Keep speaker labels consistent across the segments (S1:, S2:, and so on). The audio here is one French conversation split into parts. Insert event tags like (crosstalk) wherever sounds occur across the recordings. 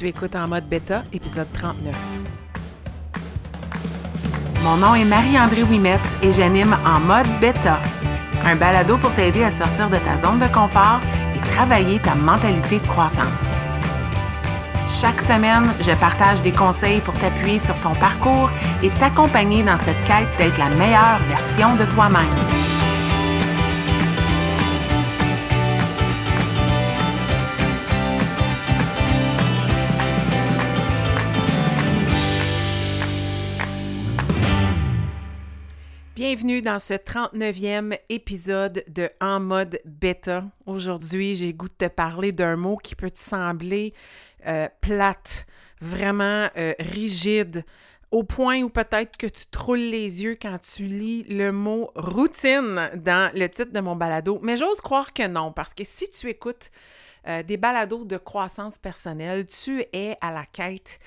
S1: Tu écoutes en mode bêta, épisode 39. Mon nom est Marie-André Wimette et j'anime en mode bêta, un balado pour t'aider à sortir de ta zone de confort et travailler ta mentalité de croissance. Chaque semaine, je partage des conseils pour t'appuyer sur ton parcours et t'accompagner dans cette quête d'être la meilleure version de toi-même. Bienvenue dans ce 39e épisode de En mode bêta. Aujourd'hui, j'ai goût de te parler d'un mot qui peut te sembler euh, plate, vraiment euh, rigide, au point où peut-être que tu te roules les yeux quand tu lis le mot routine dans le titre de mon balado. Mais j'ose croire que non, parce que si tu écoutes euh, des balados de croissance personnelle, tu es à la quête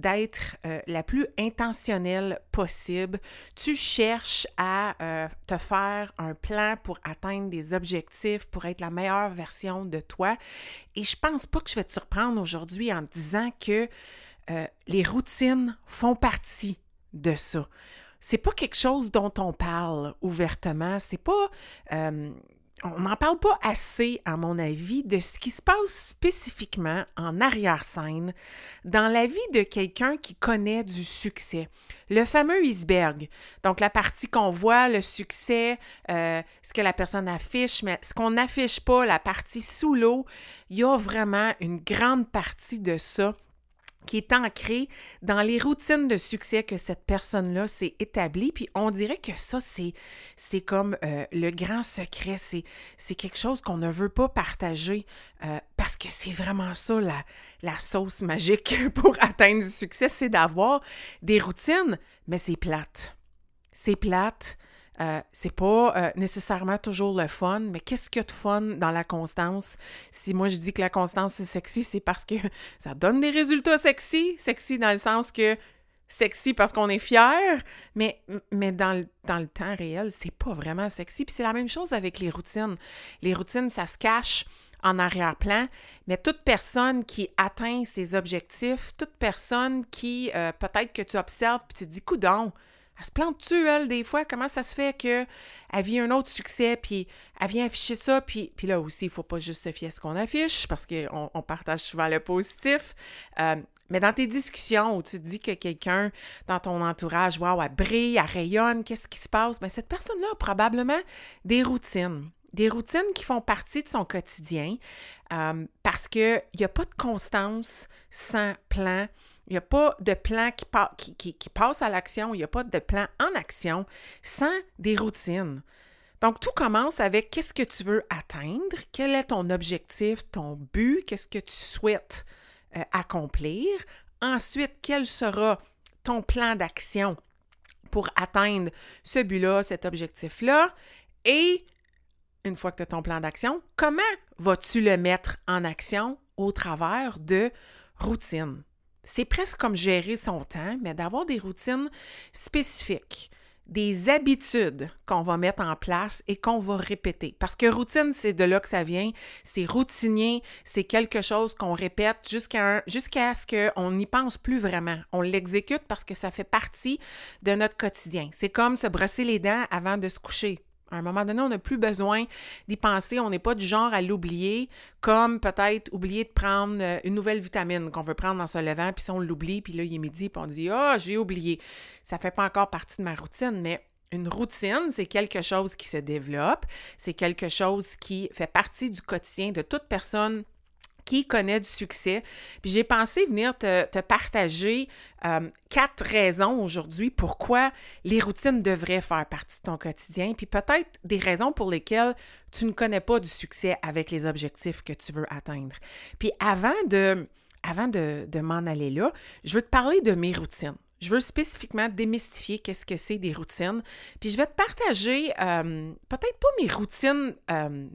S1: d'être euh, la plus intentionnelle possible. Tu cherches à euh, te faire un plan pour atteindre des objectifs, pour être la meilleure version de toi. Et je pense pas que je vais te surprendre aujourd'hui en disant que euh, les routines font partie de ça. C'est pas quelque chose dont on parle ouvertement. C'est pas on n'en parle pas assez, à mon avis, de ce qui se passe spécifiquement en arrière-scène dans la vie de quelqu'un qui connaît du succès. Le fameux iceberg, donc la partie qu'on voit, le succès, euh, ce que la personne affiche, mais ce qu'on n'affiche pas, la partie sous l'eau, il y a vraiment une grande partie de ça qui est ancré dans les routines de succès que cette personne-là s'est établie. Puis on dirait que ça, c'est, comme euh, le grand secret. C'est, c'est quelque chose qu'on ne veut pas partager euh, parce que c'est vraiment ça, la, la sauce magique (laughs) pour atteindre du succès, c'est d'avoir des routines, mais c'est plate. C'est plate. Euh, c'est pas euh, nécessairement toujours le fun, mais qu'est-ce qu'il y a de fun dans la constance? Si moi je dis que la constance c'est sexy, c'est parce que (laughs) ça donne des résultats sexy. Sexy dans le sens que sexy parce qu'on est fier, mais, mais dans, le, dans le temps réel, c'est pas vraiment sexy. Puis c'est la même chose avec les routines. Les routines, ça se cache en arrière-plan, mais toute personne qui atteint ses objectifs, toute personne qui, euh, peut-être que tu observes, puis tu te dis, coudon, elle se plante-tu, elle, des fois? Comment ça se fait qu'elle vit un autre succès, puis elle vient afficher ça, puis, puis là aussi, il ne faut pas juste se fier à ce qu'on affiche, parce qu'on on partage souvent le positif. Euh, mais dans tes discussions où tu dis que quelqu'un dans ton entourage, waouh, elle brille, elle rayonne, qu'est-ce qui se passe? Bien, cette personne-là a probablement des routines. Des routines qui font partie de son quotidien euh, parce qu'il n'y a pas de constance sans plan, il n'y a pas de plan qui, passe à l'action, il n'y a pas de plan en action sans des routines. Donc, tout commence avec qu'est-ce que tu veux atteindre, quel est ton objectif, ton but, qu'est-ce que tu souhaites euh, accomplir? Ensuite, quel sera ton plan d'action pour atteindre ce but-là, cet objectif-là? Et une fois que tu as ton plan d'action, comment vas-tu le mettre en action au travers de routines? C'est presque comme gérer son temps, mais d'avoir des routines spécifiques, des habitudes qu'on va mettre en place et qu'on va répéter. Parce que routine, c'est de là que ça vient. C'est routinier, c'est quelque chose qu'on répète jusqu'à ce qu'on n'y pense plus vraiment. On l'exécute parce que ça fait partie de notre quotidien. C'est comme se brosser les dents avant de se coucher. À un moment donné, on n'a plus besoin d'y penser. On n'est pas du genre à l'oublier, comme peut-être oublier de prendre euh, une nouvelle vitamine qu'on veut prendre en se levant, puis si on l'oublie, puis là, il est midi, puis on dit Ah, j'ai oublié. Ça ne fait pas encore partie de ma routine, mais une routine, c'est quelque chose qui se développe, c'est quelque chose qui fait partie du quotidien de toute personne qui connaît du succès. Puis j'ai pensé venir te, partager euh, quatre raisons aujourd'hui pourquoi les routines devraient faire partie de ton quotidien, puis peut-être des raisons pour lesquelles tu ne connais pas du succès avec les objectifs que tu veux atteindre. Puis avant de, avant de, m'en aller là, je veux te parler de mes routines. Je veux spécifiquement démystifier qu'est-ce que c'est des routines. Puis je vais te partager euh, peut-être pas mes routines euh,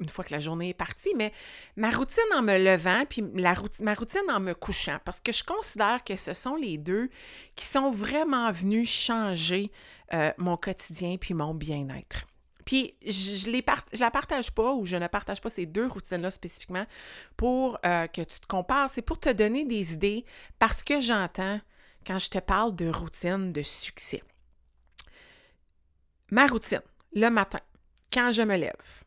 S1: une fois que la journée est partie, mais ma routine en me levant, puis ma routine en me couchant, parce que je considère que ce sont les deux qui sont vraiment venus changer euh, mon quotidien puis mon bien-être. Puis je, je la partage pas ou je ne partage pas ces deux routines-là spécifiquement pour euh, que tu te compares. C'est pour te donner des idées parce que j'entends quand je te parle de routine de succès. Ma routine, le matin, quand je me lève.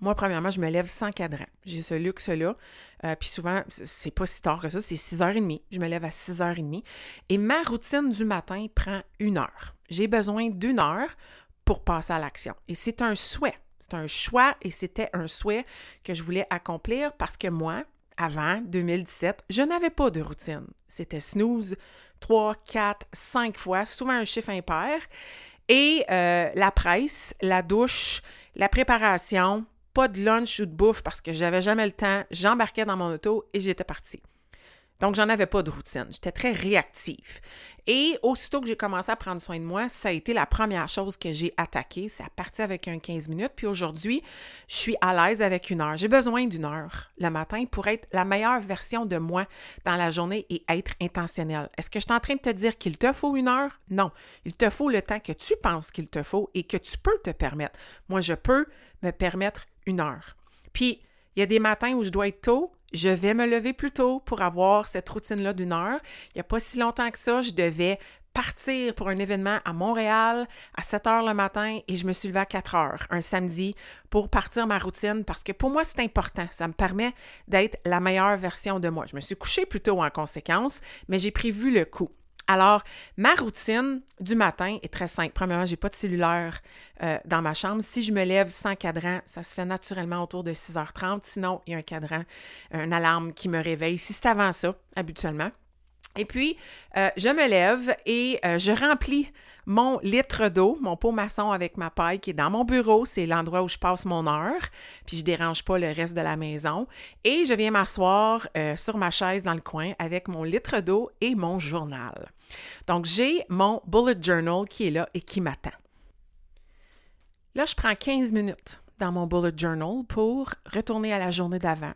S1: Moi, premièrement, je me lève sans cadran. J'ai ce luxe-là. Euh, puis souvent, c'est pas si tard que ça, c'est 6h30. Je me lève à 6h30. Et ma routine du matin prend une heure. J'ai besoin d'une heure pour passer à l'action. Et c'est un souhait. C'est un choix et c'était un souhait que je voulais accomplir parce que moi, avant 2017, je n'avais pas de routine. C'était snooze 3, 4, 5 fois, souvent un chiffre impair. Et euh, la presse, la douche, la préparation, de lunch ou de bouffe parce que j'avais jamais le temps, j'embarquais dans mon auto et j'étais partie. Donc, j'en avais pas de routine. J'étais très réactive. Et aussitôt que j'ai commencé à prendre soin de moi, ça a été la première chose que j'ai attaquée. Ça a parti avec un 15 minutes. Puis aujourd'hui, je suis à l'aise avec une heure. J'ai besoin d'une heure le matin pour être la meilleure version de moi dans la journée et être intentionnelle. Est-ce que je suis en train de te dire qu'il te faut une heure? Non. Il te faut le temps que tu penses qu'il te faut et que tu peux te permettre. Moi, je peux me permettre une heure. Puis, il y a des matins où je dois être tôt, je vais me lever plus tôt pour avoir cette routine-là d'une heure. Il n'y a pas si longtemps que ça, je devais partir pour un événement à Montréal à 7 heures le matin et je me suis levée à 4 heures un samedi pour partir ma routine parce que pour moi, c'est important. Ça me permet d'être la meilleure version de moi. Je me suis couchée plus tôt en conséquence, mais j'ai prévu le coup. Alors, ma routine du matin est très simple. Premièrement, je n'ai pas de cellulaire euh, dans ma chambre. Si je me lève sans cadran, ça se fait naturellement autour de 6h30. Sinon, il y a un cadran, une alarme qui me réveille. Si c'est avant ça, habituellement. Et puis, euh, je me lève et euh, je remplis mon litre d'eau, mon pot maçon avec ma paille qui est dans mon bureau. C'est l'endroit où je passe mon heure. Puis je dérange pas le reste de la maison. Et je viens m'asseoir sur ma chaise dans le coin avec mon litre d'eau et mon journal. Donc, j'ai mon bullet journal qui est là et qui m'attend. Là, je prends 15 minutes dans mon bullet journal pour retourner à la journée d'avant,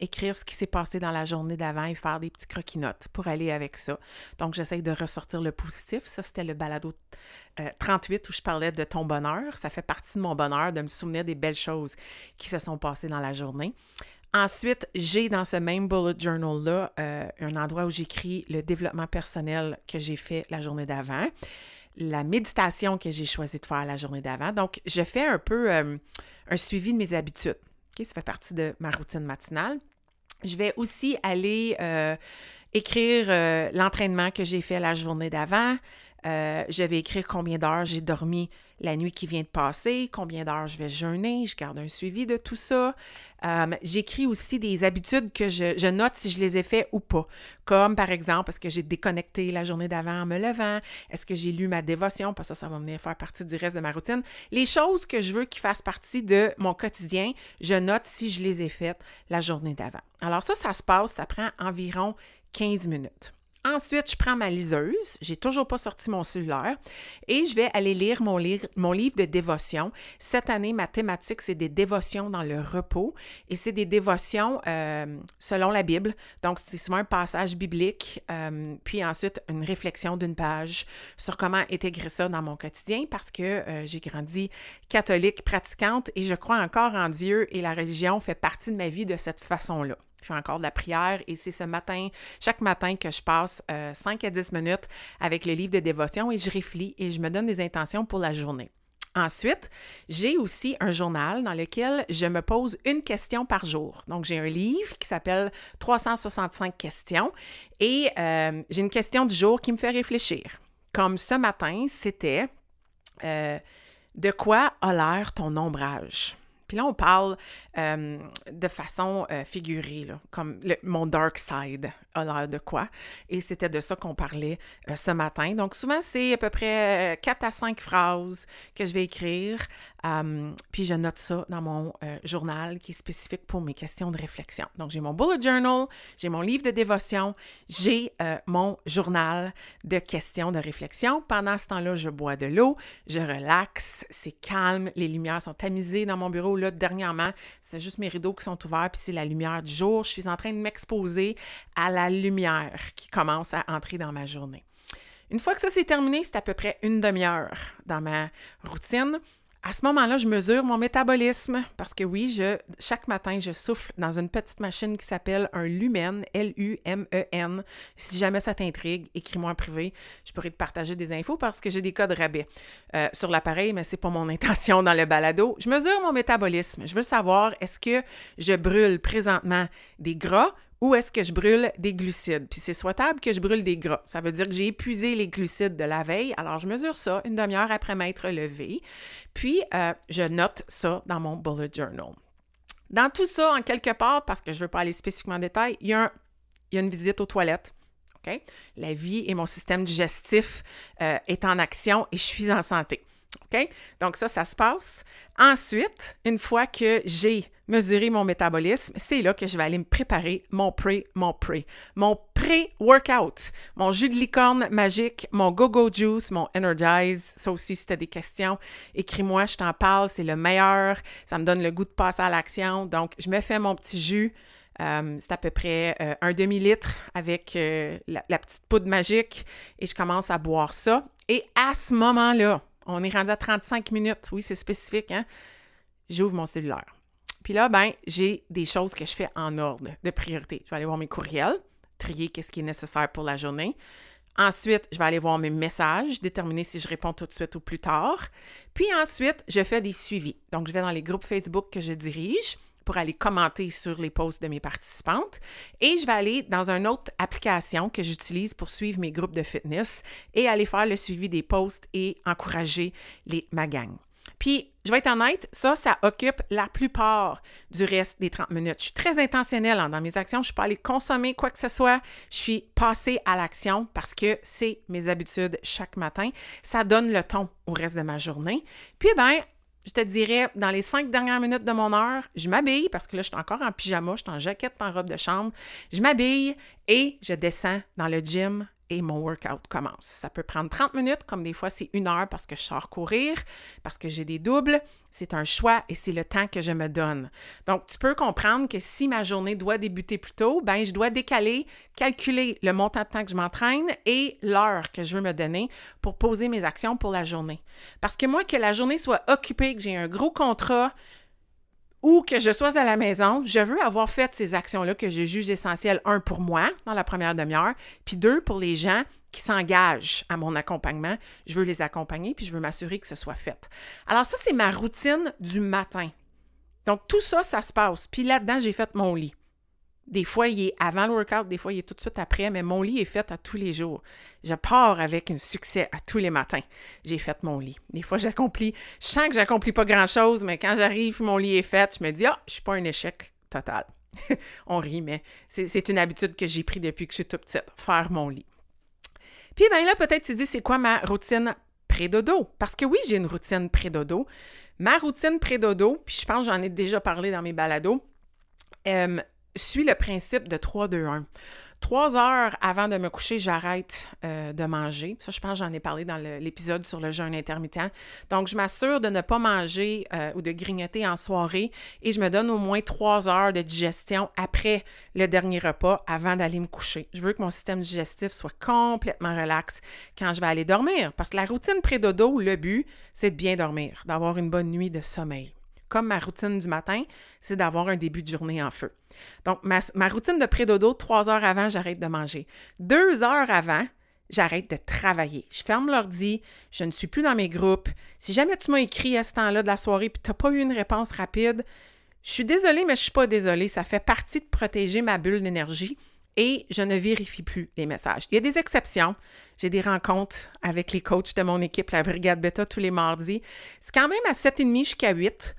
S1: écrire ce qui s'est passé dans la journée d'avant et faire des petits croquis-notes pour aller avec ça. Donc, j'essaye de ressortir le positif. Ça, c'était le balado 38 euh, où je parlais de ton bonheur. Ça fait partie de mon bonheur de me souvenir des belles choses qui se sont passées dans la journée. Ensuite, j'ai dans ce même bullet journal-là euh, un endroit où j'écris le développement personnel que j'ai fait la journée d'avant, la méditation que j'ai choisi de faire la journée d'avant. Donc, je fais un peu euh, un suivi de mes habitudes. Ça fait partie de ma routine matinale. Je vais aussi aller euh, écrire l'entraînement que j'ai fait la journée d'avant. je vais écrire combien d'heures j'ai dormi la nuit qui vient de passer, combien d'heures je vais jeûner, je garde un suivi de tout ça. Euh, j'écris aussi des habitudes que je, note si je les ai fait ou pas. Comme par exemple, est-ce que j'ai déconnecté la journée d'avant en me levant? Est-ce que j'ai lu ma dévotion? Parce que ça, ça va venir faire partie du reste de ma routine. Les choses que je veux qui fassent partie de mon quotidien, je note si je les ai faites la journée d'avant. Alors ça, ça se passe, ça prend environ 15 minutes. Ensuite, je prends ma liseuse, j'ai toujours pas sorti mon cellulaire, et je vais aller lire mon, livre de dévotion. Cette année, ma thématique, c'est des dévotions dans le repos, et c'est des dévotions euh, selon la Bible. Donc, c'est souvent un passage biblique, euh, puis ensuite une réflexion d'une page sur comment intégrer ça dans mon quotidien, parce que euh, j'ai grandi catholique pratiquante, et je crois encore en Dieu, et la religion fait partie de ma vie de cette façon-là. Je fais encore de la prière et c'est ce matin, chaque matin, que je passe 5 euh, à 10 minutes avec le livre de dévotion et je réfléchis et je me donne des intentions pour la journée. Ensuite, j'ai aussi un journal dans lequel je me pose une question par jour. Donc, j'ai un livre qui s'appelle 365 questions et euh, j'ai une question du jour qui me fait réfléchir. Comme ce matin, c'était euh, De quoi a l'air ton ombrage? Puis là, on parle euh, de façon euh, figurée, comme le, mon dark side a de quoi. Et c'était de ça qu'on parlait euh, ce matin. Donc souvent, c'est à peu près 4 à 5 phrases que je vais écrire. Puis je note ça dans mon journal qui est spécifique pour mes questions de réflexion. Donc j'ai mon bullet journal, j'ai mon livre de dévotion, j'ai mon journal de questions de réflexion. Pendant ce temps-là, je bois de l'eau, je relaxe, c'est calme, les lumières sont tamisées dans mon bureau. Là, dernièrement, c'est juste mes rideaux qui sont ouverts, puis c'est la lumière du jour. Je suis en train de m'exposer à la lumière qui commence à entrer dans ma journée. Une fois que ça c'est terminé, c'est à peu près une demi-heure dans ma routine. À ce moment-là, je mesure mon métabolisme parce que oui, chaque matin, je souffle dans une petite machine qui s'appelle un lumen, L-U-M-E-N. Si jamais ça t'intrigue, écris-moi en privé. Je pourrais te partager des infos parce que j'ai des codes rabais euh, sur l'appareil, mais c'est pas mon (laughs) intention dans le balado. Je mesure mon métabolisme. Je veux savoir, est-ce que je brûle présentement des gras? Ou est-ce que je brûle des glucides? Puis c'est souhaitable que je brûle des gras. Ça veut dire que j'ai épuisé les glucides de la veille. Alors, je mesure ça une demi-heure après m'être levé. Puis, euh, je note ça dans mon bullet journal. Dans tout ça, en quelque part, parce que je ne veux pas aller spécifiquement en détail, il y, a une visite aux toilettes. La vie et mon système digestif euh, est en action et je suis en santé. OK? Donc ça, ça se passe. Ensuite, une fois que j'ai mesuré mon métabolisme, c'est là que je vais aller me préparer mon pré, mon pré, mon pré-workout, mon jus de licorne magique, mon go-go juice, mon Energize. Ça aussi, si tu as des questions, écris-moi, je t'en parle, c'est le meilleur. Ça me donne le goût de passer à l'action. Donc, je me fais mon petit jus. Euh, c'est à peu près euh, un demi-litre avec euh, la petite poudre magique et je commence à boire ça. Et à ce moment-là, on est rendu à 35 minutes. Oui, c'est spécifique, hein? J'ouvre mon cellulaire. Puis là, ben, j'ai des choses que je fais en ordre de priorité. Je vais aller voir mes courriels, trier qu'est-ce qui est nécessaire pour la journée. Ensuite, je vais aller voir mes messages, déterminer si je réponds tout de suite ou plus tard. Puis ensuite, je fais des suivis. Donc, je vais dans les groupes Facebook que je dirige pour aller commenter sur les posts de mes participantes. Et je vais aller dans une autre application que j'utilise pour suivre mes groupes de fitness et aller faire le suivi des posts et encourager les, ma gang. Puis, je vais être honnête, ça, ça occupe la plupart du reste des 30 minutes. Je suis très intentionnelle hein, dans mes actions. Je ne suis pas allée consommer quoi que ce soit. Je suis passée à l'action parce que c'est mes habitudes chaque matin. Ça donne le ton au reste de ma journée. Puis, ben, je te dirais, dans les cinq dernières minutes de mon heure, je m'habille parce que là, je suis encore en pyjama, je suis en jaquette, en robe de chambre. Je m'habille et je descends dans le gym et mon workout commence. Ça peut prendre 30 minutes, comme des fois c'est une heure parce que je sors courir, parce que j'ai des doubles. C'est un choix et c'est le temps que je me donne. Donc, tu peux comprendre que si ma journée doit débuter plus tôt, ben je dois décaler, calculer le montant de temps que je m'entraîne et l'heure que je veux me donner pour poser mes actions pour la journée. Parce que moi, que la journée soit occupée, que j'ai un gros contrat, ou que je sois à la maison, je veux avoir fait ces actions-là que je juge essentielles, un, pour moi, dans la première demi-heure, puis deux, pour les gens qui s'engagent à mon accompagnement. Je veux les accompagner, puis je veux m'assurer que ce soit fait. Alors ça, c'est ma routine du matin. Donc tout ça, ça se passe. Puis là-dedans, j'ai fait mon lit. Des fois, il est avant le workout, des fois, il est tout de suite après, mais mon lit est fait à tous les jours. Je pars avec un succès à tous les matins. J'ai fait mon lit. Des fois, j'accomplis, je sens que j'accomplis pas grand-chose, mais quand j'arrive, mon lit est fait, je me dis, ah, je suis pas un échec total. (laughs) On rit, mais c'est une habitude que j'ai pris depuis que je suis toute petite, faire mon lit. Puis, ben là, peut-être tu dis, c'est quoi ma routine pré-dodo? Parce que oui, j'ai une routine pré-dodo. Ma routine pré-dodo, puis je pense j'en ai déjà parlé dans mes balados, euh, suis le principe de 3-2-1. Trois heures avant de me coucher, j'arrête euh, de manger. Ça, je pense j'en ai parlé dans l'épisode sur le jeûne intermittent. Donc, je m'assure de ne pas manger euh, ou de grignoter en soirée et je me donne au moins trois heures de digestion après le dernier repas avant d'aller me coucher. Je veux que mon système digestif soit complètement relax quand je vais aller dormir parce que la routine pré-dodo, le but, c'est de bien dormir, d'avoir une bonne nuit de sommeil comme ma routine du matin, c'est d'avoir un début de journée en feu. Donc, ma, routine de pré-dodo, trois heures avant, j'arrête de manger. Deux heures avant, j'arrête de travailler. Je ferme l'ordi, je ne suis plus dans mes groupes. Si jamais tu m'as écrit à ce temps-là de la soirée et tu n'as pas eu une réponse rapide, je suis désolée, mais je ne suis pas désolée. Ça fait partie de protéger ma bulle d'énergie et je ne vérifie plus les messages. Il y a des exceptions. J'ai des rencontres avec les coachs de mon équipe, la Brigade Beta, tous les mardis. C'est quand même à 7h30 jusqu'à 8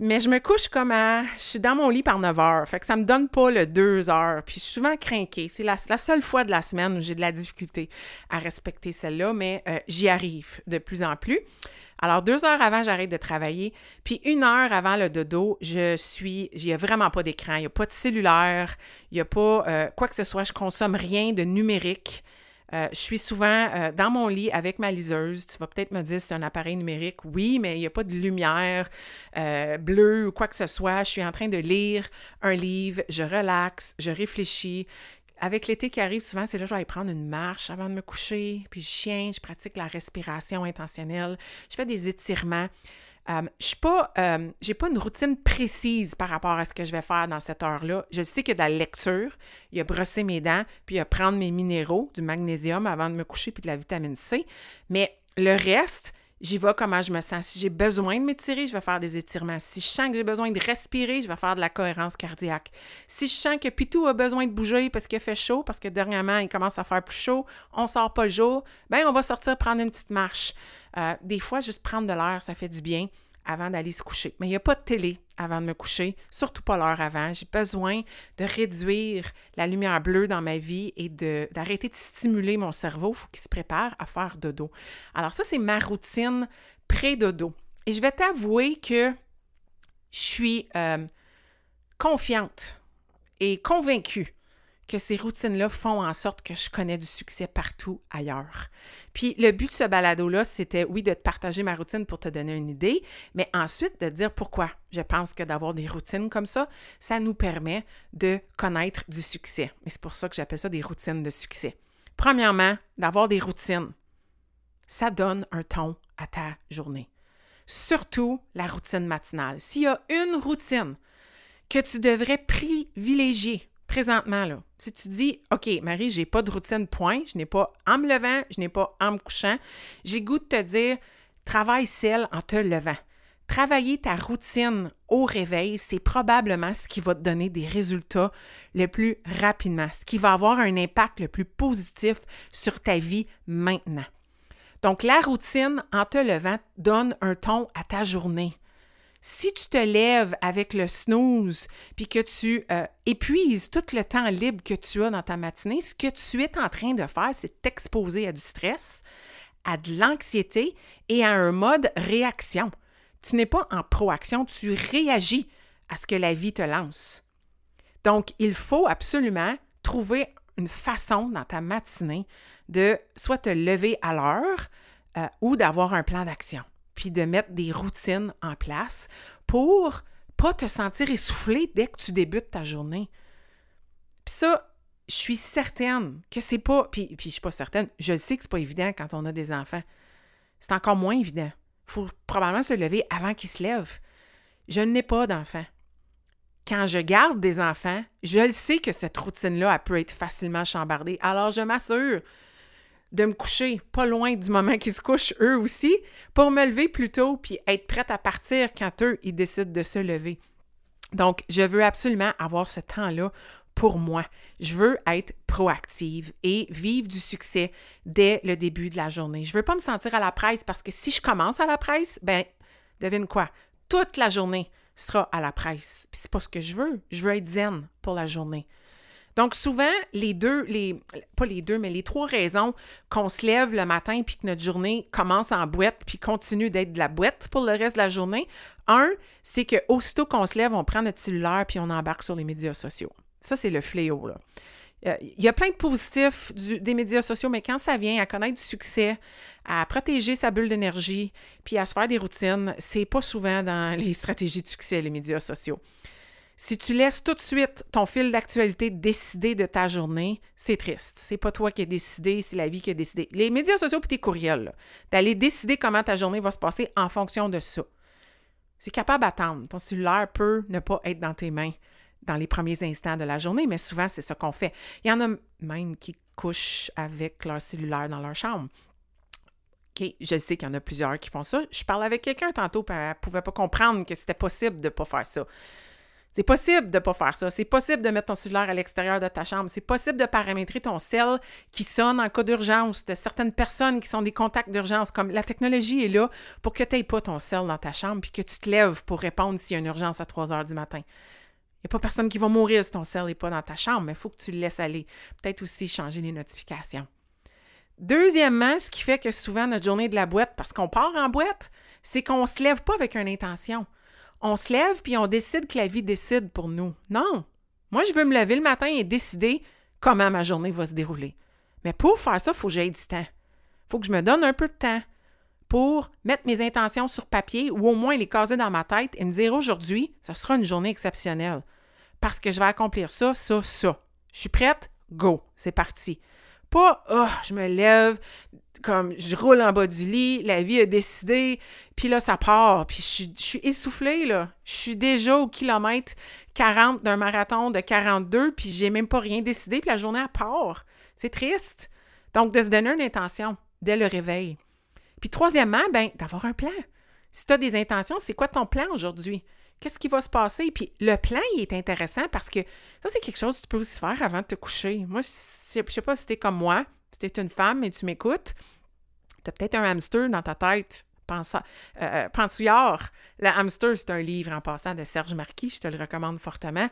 S1: mais je me couche comme à. Je suis dans mon lit par 9 heures. Fait que ça me donne pas le 2 heures. Puis je suis souvent craquée. C'est la, seule fois de la semaine où j'ai de la difficulté à respecter celle-là, mais euh, j'y arrive de plus en plus. Alors, deux heures avant, j'arrête de travailler. Puis une heure avant le dodo, je suis. Il n'y a vraiment pas d'écran, il n'y a pas de cellulaire, il n'y a pas euh, quoi que ce soit. Je consomme rien de numérique. Euh, je suis souvent euh, dans mon lit avec ma liseuse. Tu vas peut-être me dire c'est un appareil numérique. Oui, mais il n'y a pas de lumière euh, bleue ou quoi que ce soit. Je suis en train de lire un livre, je relaxe, je réfléchis. Avec l'été qui arrive, souvent, c'est là que je vais prendre une marche avant de me coucher. Puis je chien, je pratique la respiration intentionnelle. Je fais des étirements. Euh, je pas, euh, pas une routine précise par rapport à ce que je vais faire dans cette heure-là. Je sais que de la lecture, il y a brosser mes dents, puis il y a prendre mes minéraux, du magnésium avant de me coucher, puis de la vitamine C. Mais le reste, j'y vais comment je me sens. Si j'ai besoin de m'étirer, je vais faire des étirements. Si je sens que j'ai besoin de respirer, je vais faire de la cohérence cardiaque. Si je sens que Pitou a besoin de bouger parce qu'il fait chaud, parce que dernièrement, il commence à faire plus chaud, on sort pas le jour, ben on va sortir prendre une petite marche. Euh, des fois, juste prendre de l'air, ça fait du bien avant d'aller se coucher. Mais il n'y a pas de télé avant de me coucher, surtout pas l'heure avant. J'ai besoin de réduire la lumière bleue dans ma vie et d'arrêter de, stimuler mon cerveau. Il faut qu'il se prépare à faire dodo. Alors ça, c'est ma routine pré-dodo. Et je vais t'avouer que je suis euh, confiante et convaincue que ces routines-là font en sorte que je connais du succès partout ailleurs. Puis le but de ce balado-là, c'était oui de te partager ma routine pour te donner une idée, mais ensuite de dire pourquoi je pense que d'avoir des routines comme ça, ça nous permet de connaître du succès. Et c'est pour ça que j'appelle ça des routines de succès. Premièrement, d'avoir des routines, ça donne un ton à ta journée. Surtout la routine matinale. S'il y a une routine que tu devrais privilégier présentement, si tu dis, OK, Marie, j'ai pas de routine, point, je n'ai pas en me levant, je n'ai pas en me couchant, j'ai goût de te dire, travaille celle en te levant. Travailler ta routine au réveil, c'est probablement ce qui va te donner des résultats le plus rapidement, ce qui va avoir un impact le plus positif sur ta vie maintenant. Donc, la routine en te levant donne un ton à ta journée. Si tu te lèves avec le snooze, puis que tu euh, épuises tout le temps libre que tu as dans ta matinée, ce que tu es en train de faire, c'est t'exposer à du stress, à de l'anxiété et à un mode réaction. Tu n'es pas en proaction, tu réagis à ce que la vie te lance. Donc, il faut absolument trouver une façon dans ta matinée de soit te lever à l'heure euh, ou d'avoir un plan d'action puis de mettre des routines en place pour pas te sentir essoufflé dès que tu débutes ta journée. Puis ça, je suis certaine que c'est pas. Puis, puis je suis pas certaine, je sais que c'est pas évident quand on a des enfants. C'est encore moins évident. Il faut probablement se lever avant qu'ils se lèvent. Je n'ai pas d'enfants. Quand je garde des enfants, je le sais que cette routine-là, elle peut être facilement chambardée. Alors, je m'assure de me coucher pas loin du moment qu'ils se couchent eux aussi, pour me lever plus tôt puis être prête à partir quand eux, ils décident de se lever. Donc, je veux absolument avoir ce temps-là pour moi. Je veux être proactive et vivre du succès dès le début de la journée. Je veux pas me sentir à la presse parce que si je commence à la presse, ben, devine quoi? Toute la journée sera à la presse. Puis c'est pas ce que je veux. Je veux être zen pour la journée. Donc, souvent, les deux, les, pas les deux, mais les trois raisons qu'on se lève le matin puis que notre journée commence en boîte puis continue d'être de la boîte pour le reste de la journée. Un, c'est que aussitôt qu'on se lève, on prend notre cellulaire puis on embarque sur les médias sociaux. Ça, c'est le fléau, là. Euh, il y a plein de positifs des médias sociaux, mais quand ça vient à connaître du succès, à protéger sa bulle d'énergie, puis à se faire des routines, c'est pas souvent dans (laughs) les stratégies de succès, les médias sociaux. Si tu laisses tout de suite ton fil d'actualité décider de ta journée, c'est triste. C'est pas toi qui as décidé, c'est la vie qui a décidé. Les médias sociaux et tes courriels, d'aller décider comment ta journée va se passer en fonction de ça. C'est capable d'attendre. Ton cellulaire peut ne pas être dans tes mains dans les premiers instants de la journée, mais souvent, c'est ce qu'on fait. Il y en a même qui couchent avec leur cellulaire dans leur chambre. Je sais qu'il y en a plusieurs qui font ça. Je parlais avec quelqu'un tantôt, et elle ne pouvait pas comprendre que c'était possible de ne pas faire ça. C'est possible de ne pas faire ça. C'est possible de mettre ton cellulaire à l'extérieur de ta chambre. C'est possible de paramétrer ton cell qui sonne en cas d'urgence, de certaines personnes qui sont des contacts d'urgence. Comme la technologie est là pour que tu n'aies pas ton cell dans ta chambre puis que tu te lèves pour répondre s'il y a une urgence à 3 heures du matin. Il n'y a pas personne qui va mourir si ton cell n'est pas dans ta chambre, mais il faut que tu le laisses aller. Peut-être aussi changer les notifications. Deuxièmement, ce qui fait que souvent notre journée de la boîte, parce qu'on part en boîte, c'est qu'on ne se lève pas avec une intention on se lève puis on décide que la vie décide pour nous. Non. Moi, je veux me lever le matin et décider comment ma journée va se dérouler. Mais pour faire ça, il faut que du temps. Il faut que je me donne un peu de temps pour mettre mes intentions sur papier ou au moins les caser dans ma tête et me dire aujourd'hui, ce sera une journée exceptionnelle. Parce que je vais accomplir ça, ça, ça. Je suis prête? Go, c'est parti. Pas, oh, je me lève, comme je roule en bas du lit, la vie a décidé, puis là, ça part, puis je suis, essoufflée, là. Je suis déjà au kilomètre 40 d'un marathon de 42, puis j'ai même pas rien décidé, puis la journée, à part. C'est triste. Donc, de se donner une intention dès le réveil. Puis troisièmement, ben d'avoir un plan. Si tu as des intentions, c'est quoi ton plan aujourd'hui? Qu'est-ce qui va se passer? Puis le plan, il est intéressant parce que ça, c'est quelque chose que tu peux aussi faire avant de te coucher. Moi, je sais pas si t'es comme moi, si t'es une femme et tu m'écoutes, tu as peut-être un hamster dans ta tête. Pense, euh, euh, pensouillard. Le hamster, c'est un livre en passant de Serge Marquis, je te le recommande fortement.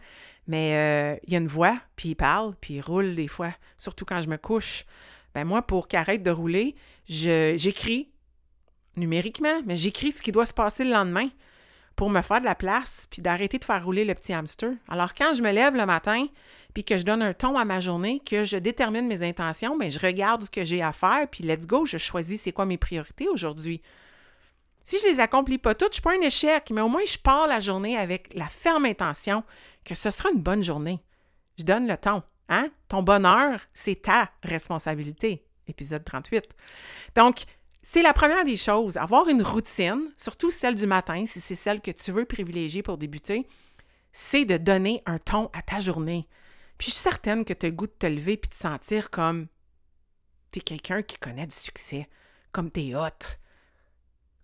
S1: Mais euh, il y a une voix, puis il parle, puis il roule des fois, surtout quand je me couche. Ben moi, pour qu'il arrête de rouler, j'écris numériquement, mais j'écris ce qui doit se passer le lendemain pour me faire de la place, puis d'arrêter de faire rouler le petit hamster. Alors, quand je me lève le matin, puis que je donne un ton à ma journée, que je détermine mes intentions, bien, je regarde ce que j'ai à faire, puis let's go, je choisis c'est quoi mes priorités aujourd'hui. Si je les accomplis pas toutes, je suis pas un échec, mais au moins je pars la journée avec la ferme intention que ce sera une bonne journée. Je donne le ton. Hein? Ton bonheur, c'est ta responsabilité. Épisode 38. Donc, c'est la première des choses. Avoir une routine, surtout celle du matin, si c'est celle que tu veux privilégier pour débuter, c'est de donner un ton à ta journée. Puis je suis certaine que tu as le goût de te lever puis de te sentir comme tu es quelqu'un qui connaît du succès, comme tu es hot,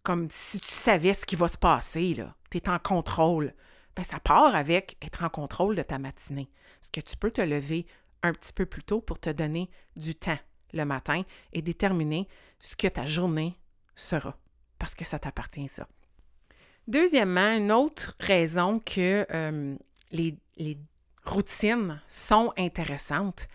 S1: comme si tu savais ce qui va se passer, là. Tu es en contrôle. Ben, ça part avec être en contrôle de ta matinée. Est-ce que tu peux te lever un petit peu plus tôt pour te donner du temps le matin et déterminer ce que ta journée sera, parce que ça t'appartient ça. Deuxièmement, une autre raison que euh, les, routines sont intéressantes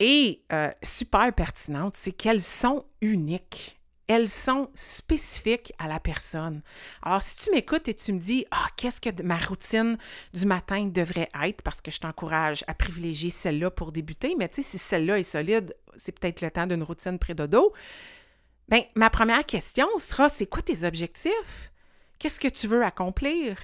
S1: et euh, super pertinentes, c'est qu'elles sont uniques elles sont spécifiques à la personne. Alors, si tu m'écoutes et tu me dis, ah, qu'est-ce que ma routine du matin devrait être, parce que je t'encourage à privilégier celle-là pour débuter, mais tu sais, si celle-là est solide, c'est peut-être le temps d'une routine pré-dodo. Bien, ma première question sera, c'est quoi tes objectifs? Qu'est-ce que tu veux accomplir?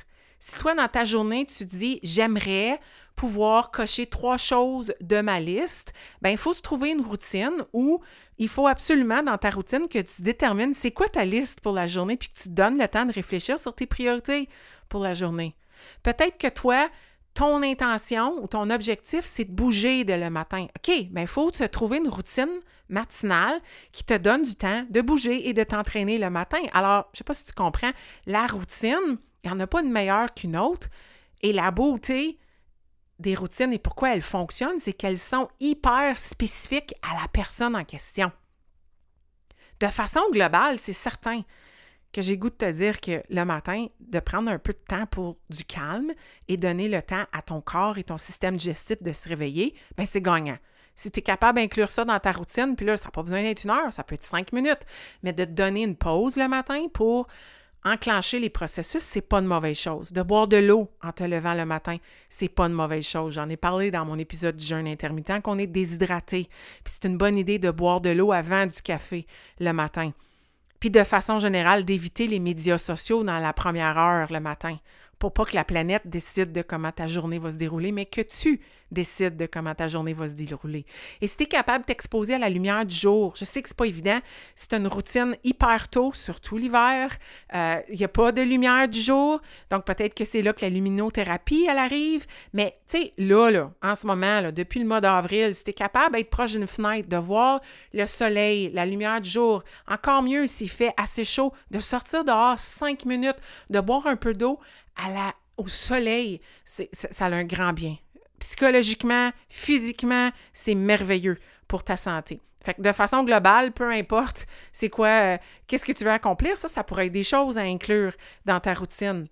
S1: Si toi, dans ta journée, tu dis j'aimerais pouvoir cocher trois choses de ma liste, ben il faut se trouver une routine où il faut absolument dans ta routine que tu détermines c'est quoi ta liste pour la journée puis que tu donnes le temps de réfléchir sur tes priorités pour la journée. Peut-être que toi, ton intention ou ton objectif, c'est de bouger dès le matin. OK, mais ben, il faut te trouver une routine matinale qui te donne du temps de bouger et de t'entraîner le matin. Alors, je ne sais pas si tu comprends, la routine, il n'y en a pas une meilleure qu'une autre. Et la beauté des routines et pourquoi elles fonctionnent, c'est qu'elles sont hyper spécifiques à la personne en question. De façon globale, c'est certain que j'ai goût de te dire que le matin, de prendre un peu de temps pour du calme et donner le temps à ton corps et ton système digestif de se réveiller, ben c'est gagnant. Si tu es capable d'inclure ça dans ta routine, puis là, ça n'a pas besoin d'être une heure, ça peut être cinq minutes, mais de te donner une pause le matin pour enclencher les processus, c'est pas une mauvaise chose. De boire de l'eau en te levant le matin, c'est pas une mauvaise chose. J'en ai parlé dans mon épisode du jeûne intermittent qu'on est déshydraté. Puis c'est une bonne idée de boire de l'eau avant du café le matin. Puis de façon générale, d'éviter les médias sociaux dans la première heure le matin pour pas que la planète décide de comment ta journée va se dérouler, mais que tu décides de comment ta journée va se dérouler. Et si tu es capable de t'exposer à la lumière du jour, je sais que c'est pas évident, c'est une routine hyper tôt, surtout l'hiver, euh, il n'y a pas de lumière du jour, donc peut-être que c'est là que la luminothérapie, elle arrive, mais tu sais, là, là, en ce moment, là, depuis le mois d'avril, si tu es capable d'être proche d'une fenêtre, de voir le soleil, la lumière du jour, encore mieux s'il fait assez chaud, de sortir dehors cinq minutes, de boire un peu d'eau, au soleil, ça, a un grand bien. Psychologiquement, physiquement, c'est merveilleux pour ta santé. Fait que de façon globale, peu importe c'est quoi, euh, qu'est-ce que tu veux accomplir, ça, ça pourrait être des choses à inclure dans ta routine.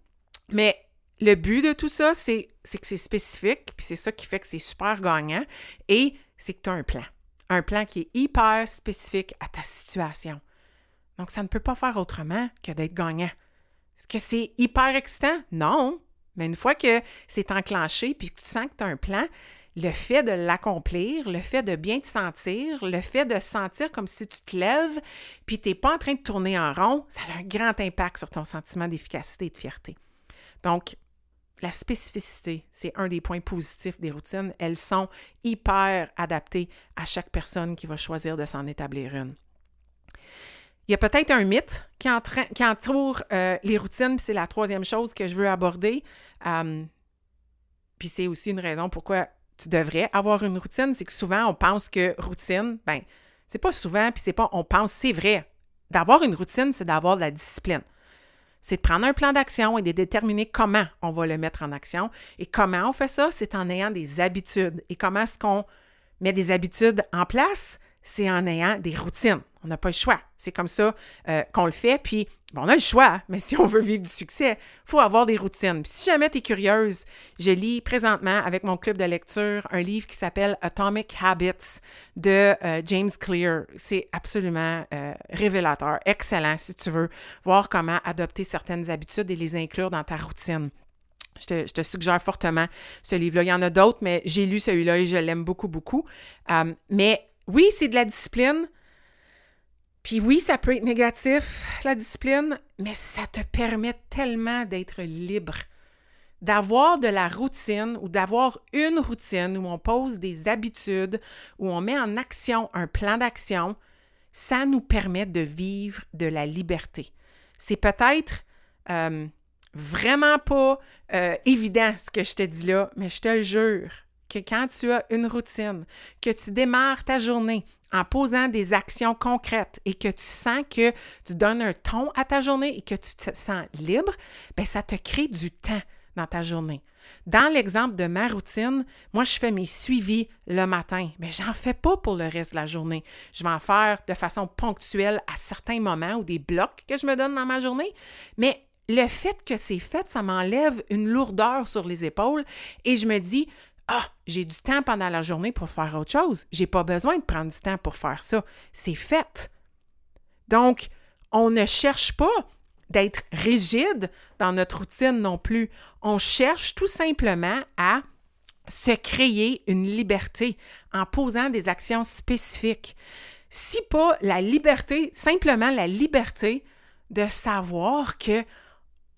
S1: Mais le but de tout ça, c'est que c'est spécifique, puis c'est ça qui fait que c'est super gagnant, et c'est que tu as un plan. Un plan qui est hyper spécifique à ta situation. Donc, ça ne peut pas faire autrement que d'être gagnant. Est-ce que c'est hyper excitant? Non. Mais une fois que c'est enclenché puis que tu sens que tu as un plan, le fait de l'accomplir, le fait de bien te sentir, le fait de sentir comme si tu te lèves puis tu n'es pas en train de tourner en rond, ça a un grand impact sur ton sentiment d'efficacité et de fierté. Donc, la spécificité, c'est un des points positifs des routines. Elles sont hyper adaptées à chaque personne qui va choisir de s'en établir une. Il y a peut-être un mythe qui, entoure euh, les routines, puis c'est la troisième chose que je veux aborder. Euh, puis c'est aussi une raison pourquoi tu devrais avoir une routine, c'est que souvent on pense que routine, ben, c'est pas souvent, puis c'est pas on pense, c'est vrai. D'avoir une routine, c'est d'avoir de la discipline. C'est de prendre un plan d'action et de déterminer comment on va le mettre en action. Et comment on fait ça? C'est en ayant des habitudes. Et comment est-ce qu'on met des habitudes en place? C'est en ayant des routines. On n'a pas le choix. C'est comme ça euh, qu'on le fait. Puis, bon, on a le choix, (laughs) mais si on veut vivre du succès, il faut avoir des routines. Puis si jamais tu es curieuse, je lis présentement avec mon club de lecture un livre qui s'appelle Atomic Habits de euh, James Clear. C'est absolument euh, révélateur, excellent si tu veux voir comment adopter certaines habitudes et les inclure dans ta routine. Je te, je te, suggère fortement ce livre-là. Il y en a d'autres, mais j'ai lu celui-là et je l'aime beaucoup, beaucoup. mais oui, c'est de la discipline, puis oui, ça peut être négatif, la discipline, mais ça te permet tellement d'être libre, d'avoir de la routine ou d'avoir une routine où on pose des habitudes, où on met en action un plan d'action. Ça nous permet de vivre de la liberté. C'est peut-être euh, vraiment pas euh, évident ce que je te dis là, mais je te le jure que quand tu as une routine, que tu démarres ta journée en posant des actions concrètes et que tu sens que tu donnes un ton à ta journée et que tu te sens libre, bien, ça te crée du temps dans ta journée. Dans l'exemple de ma routine, moi, je fais mes suivis le matin, mais j'en fais pas pour le reste de la journée. Je vais en faire de façon ponctuelle à certains moments ou des blocs que je me donne dans ma journée, mais le fait que c'est fait, ça m'enlève une lourdeur sur les épaules et je me dis, ah, j'ai du temps pendant la journée pour faire autre chose. J'ai pas besoin de prendre du temps pour faire ça. C'est fait. Donc, on ne cherche pas d'être rigide dans notre routine non plus. On cherche tout simplement à se créer une liberté en posant des actions spécifiques. Si pas la liberté, simplement la liberté de savoir que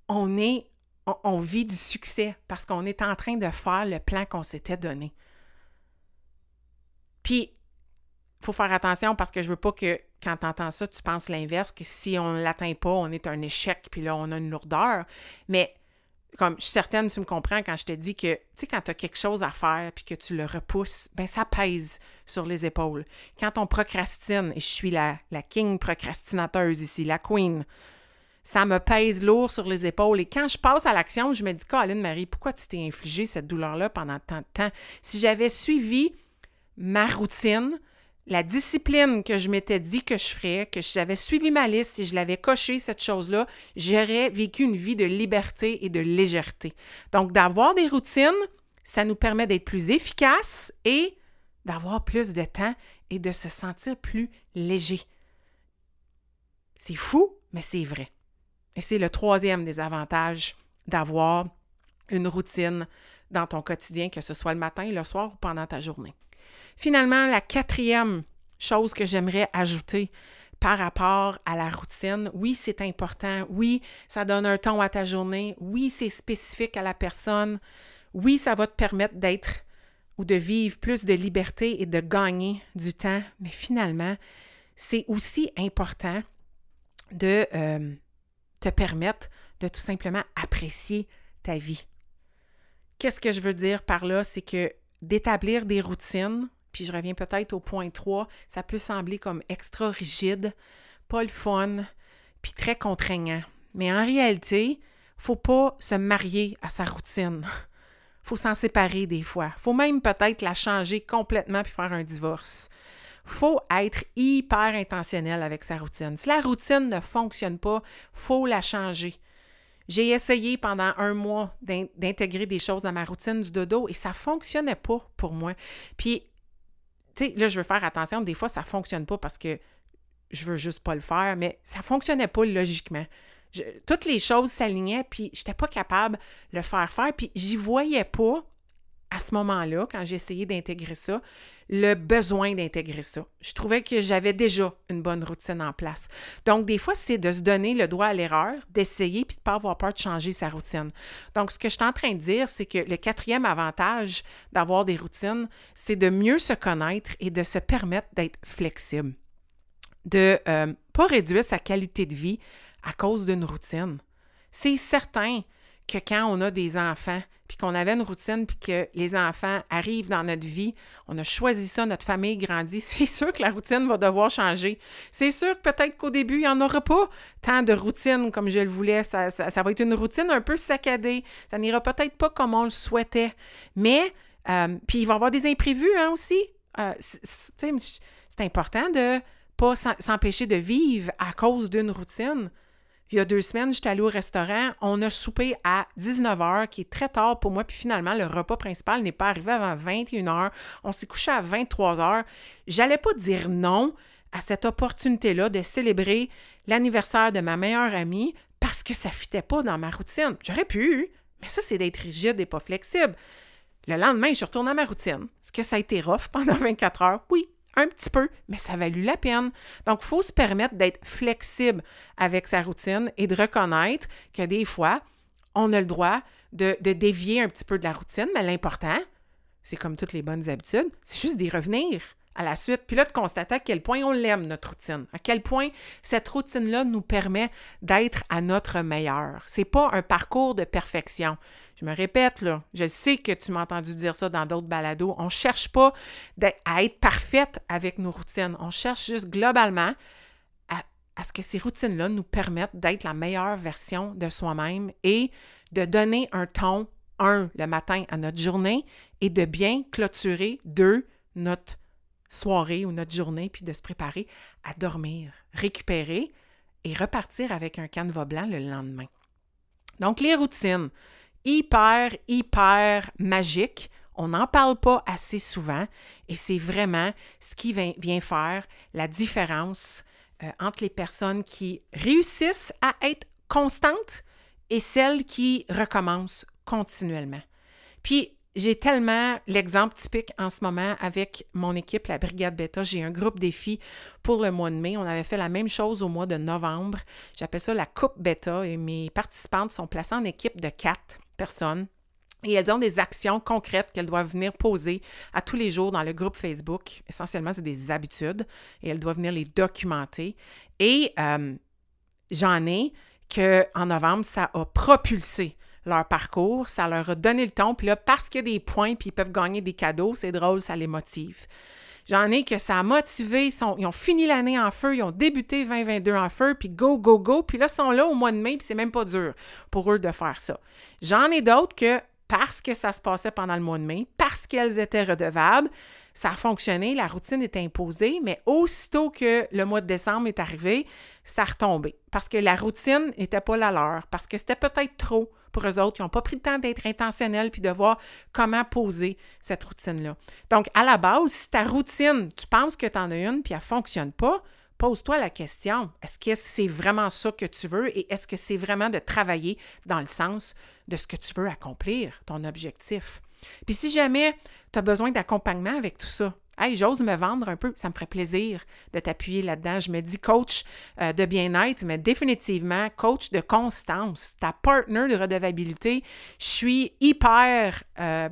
S1: on est on, vit du succès parce qu'on est en train de faire le plan qu'on s'était donné. Puis, il faut faire attention parce que je veux pas que quand tu entends ça, tu penses l'inverse, que si on ne l'atteint pas, on est un échec, puis là, on a une lourdeur. Mais comme je suis certaine, tu me comprends quand je te dis que, tu sais, quand tu as quelque chose à faire puis que tu le repousses, ben ça pèse sur les épaules. Quand on procrastine, et je suis la, la king procrastinateuse ici, la queen, ça me pèse lourd sur les épaules. Et quand je passe à l'action, je me dis, Colin Marie, pourquoi tu t'es infligé cette douleur-là pendant tant de temps? Si j'avais suivi ma routine, la discipline que je m'étais dit que je ferais, que j'avais suivi ma liste et je l'avais coché cette chose-là, j'aurais vécu une vie de liberté et de légèreté. Donc, d'avoir des routines, ça nous permet d'être plus efficaces et d'avoir plus de temps et de se sentir plus léger. C'est fou, mais c'est vrai. Et c'est le troisième des avantages d'avoir une routine dans ton quotidien, que ce soit le matin, le soir ou pendant ta journée. Finalement, la quatrième chose que j'aimerais ajouter par rapport à la routine, oui, c'est important, oui, ça donne un ton à ta journée, oui, c'est spécifique à la personne, oui, ça va te permettre d'être ou de vivre plus de liberté et de gagner du temps, mais finalement, c'est aussi important de, euh, te de tout simplement apprécier ta vie. Qu'est-ce que je veux dire par là? C'est que d'établir des routines, puis je reviens peut-être au point 3, ça peut sembler comme extra rigide, pas le fun, puis très contraignant. Mais en réalité, faut pas se marier à sa routine. faut s'en séparer des fois. faut même peut-être la changer complètement puis faire un divorce faut être hyper intentionnel avec sa routine. Si la routine ne fonctionne pas, faut la changer. J'ai essayé pendant un mois d'intégrer des choses dans ma routine du dodo et ça fonctionnait pas pour moi. Puis, tu sais, là, je veux faire attention, des fois, ça ne fonctionne pas parce que je veux juste pas le faire, mais ça fonctionnait pas logiquement. toutes les choses s'alignaient, puis je n'étais pas capable de le faire faire, puis j'y voyais pas à ce moment-là, quand j'ai essayé d'intégrer ça, le besoin d'intégrer ça. Je trouvais que j'avais déjà une bonne routine en place. Donc, des fois, c'est de se donner le droit à l'erreur, d'essayer puis de ne pas avoir peur de changer sa routine. Donc, ce que je suis en train de dire, c'est que le quatrième avantage d'avoir des routines, c'est de mieux se connaître et de se permettre d'être flexible de euh, pas réduire sa qualité de vie à cause d'une routine. C'est certain que quand on a des enfants, puis qu'on avait une routine, puis que les enfants arrivent dans notre vie, on a choisi ça, notre famille grandit, (laughs) c'est sûr que la routine va devoir changer. C'est sûr que peut-être qu'au début, il n'y en aura pas tant de routine comme je le voulais. Ça, va être une routine un peu saccadée. Ça n'ira peut-être pas comme on le souhaitait. Mais, euh, puis il va y avoir des imprévus hein, aussi. Euh, c'est important de pas s'empêcher de vivre à cause d'une routine. Il y a deux semaines, j'étais allée au restaurant. On a soupé à 19h, qui est très tard pour moi. Puis finalement, le repas principal n'est pas arrivé avant 21h. On s'est couché à 23h. J'allais pas dire non à cette opportunité-là de célébrer l'anniversaire de ma meilleure amie parce que ça fitait pas dans ma routine. J'aurais pu, mais ça, c'est d'être rigide et pas flexible. Le lendemain, je retourne à ma routine. Est-ce que ça a été rough pendant 24 heures? Oui, un petit peu, mais ça a valu la peine. Donc, il faut se permettre d'être flexible avec sa routine et de reconnaître que des fois, on a le droit de, dévier un petit peu de la routine, mais l'important, c'est comme toutes les bonnes habitudes, c'est juste d'y revenir à la suite, puis là, de constater à quel point on l'aime, notre routine, à quel point cette routine-là nous permet d'être à notre meilleur. C'est pas un parcours de perfection. Je me répète, là, je sais que tu m'as entendu dire ça dans d'autres balados. On ne cherche pas à être parfaite avec nos routines. On cherche juste globalement à, à ce que ces routines-là nous permettent d'être la meilleure version de soi-même et de donner un ton, un, le matin à notre journée et de bien clôturer, deux, notre soirée ou notre journée, puis de se préparer à dormir, récupérer et repartir avec un canevas blanc le lendemain. Donc, les routines, hyper, hyper magique. On n'en parle pas assez souvent et c'est vraiment ce qui vient faire la différence euh, entre les personnes qui réussissent à être constantes et celles qui recommencent continuellement. Puis, j'ai tellement l'exemple typique en ce moment avec mon équipe, la Brigade Beta. J'ai un groupe défi pour le mois de mai. On avait fait la même chose au mois de novembre. J'appelle ça la Coupe Beta et mes participantes sont placées en équipe de quatre personnes. Et elles ont des actions concrètes qu'elles doivent venir poser à tous les jours dans le groupe Facebook. Essentiellement, c'est des habitudes et elles doivent venir les documenter. Et euh, j'en ai que en novembre, ça a propulsé leur parcours, ça leur a donné le ton. Puis là, parce qu'il y a des points, puis ils peuvent gagner des cadeaux, c'est drôle, ça les motive. J'en ai que ça a motivé, ils, ont fini l'année en feu, ils ont débuté 2022 en feu, puis go, go, go, puis là, ils sont là au mois de mai, puis c'est même pas dur pour eux de faire ça. J'en ai d'autres que parce que ça se passait pendant le mois de mai, parce qu'elles étaient redevables, ça a fonctionné, la routine est imposée, mais aussitôt que le mois de décembre est arrivé, ça a retombé. Parce que la routine n'était pas la leur, parce que c'était peut-être trop pour eux autres. Ils n'ont pas pris le temps d'être intentionnels puis de voir comment poser cette routine-là. Donc, à la base, si ta routine, tu penses que tu en as une puis elle ne fonctionne pas, pose-toi la question, est-ce que c'est vraiment ça que tu veux et est-ce que c'est vraiment de travailler dans le sens de ce que tu veux accomplir, ton objectif? Puis si jamais tu as besoin d'accompagnement avec tout ça, Hey, j'ose me vendre un peu, ça me ferait plaisir de t'appuyer là-dedans. Je me dis coach euh, de bien-être, mais définitivement coach de constance, ta partner de redevabilité. Je suis hyper euh,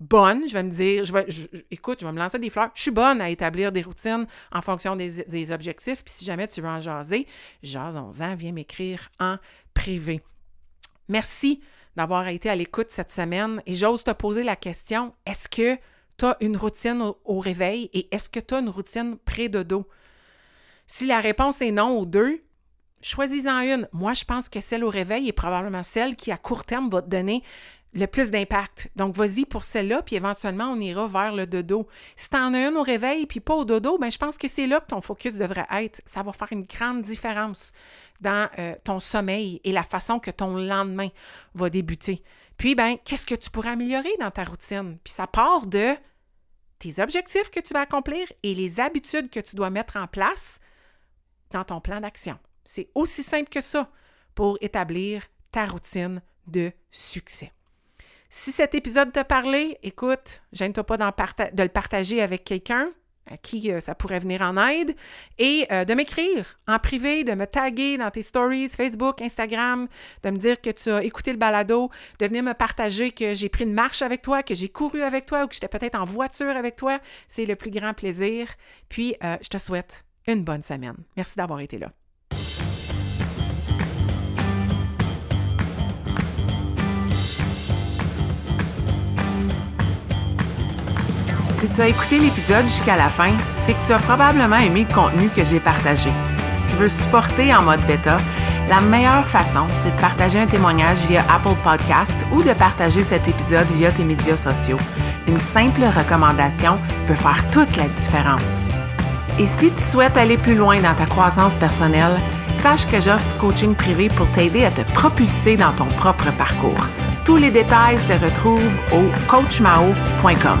S1: bonne, je vais me dire, je vais, écoute, je vais me lancer des fleurs. Je suis bonne à établir des routines en fonction des, objectifs. Puis si jamais tu veux en jaser, jasons-en, viens m'écrire en privé. Merci d'avoir été à l'écoute cette semaine et j'ose te poser la question, est-ce que tu as une routine au, réveil et est-ce que tu as une routine pré-dodo? Si la réponse est non aux deux, choisis-en une. Moi, je pense que celle au réveil est probablement celle qui, à court terme, va te donner le plus d'impact. Donc, vas-y pour celle-là, puis éventuellement, on ira vers le dodo. Si tu en as une au réveil, puis pas au dodo, ben, je pense que c'est là que ton focus devrait être. Ça va faire une grande différence dans euh, ton sommeil et la façon que ton lendemain va débuter. Puis, ben, qu'est-ce que tu pourrais améliorer dans ta routine? Puis ça part de tes objectifs que tu vas accomplir et les habitudes que tu dois mettre en place dans ton plan d'action. C'est aussi simple que ça pour établir ta routine de succès. Si cet épisode t'a parlé, écoute, gêne-toi pas de le partager avec quelqu'un, à qui euh, ça pourrait venir en aide, et euh, de m'écrire en privé, de me taguer dans tes stories Facebook, Instagram, de me dire que tu as écouté le balado, de venir me partager que j'ai pris une marche avec toi, que j'ai couru avec toi ou que j'étais peut-être en voiture avec toi. C'est le plus grand plaisir. Puis, euh, je te souhaite une bonne semaine. Merci d'avoir été là. Si tu as écouté l'épisode jusqu'à la fin, c'est que tu as probablement aimé le contenu que j'ai partagé. Si tu veux supporter en mode bêta, la meilleure façon, c'est de partager un témoignage via Apple Podcast ou de partager cet épisode via tes médias sociaux. Une simple recommandation peut faire toute la différence. Et si tu souhaites aller plus loin dans ta croissance personnelle, sache que j'offre du coaching privé pour t'aider à te propulser dans ton propre parcours. Tous les détails se retrouvent au coachmao.com.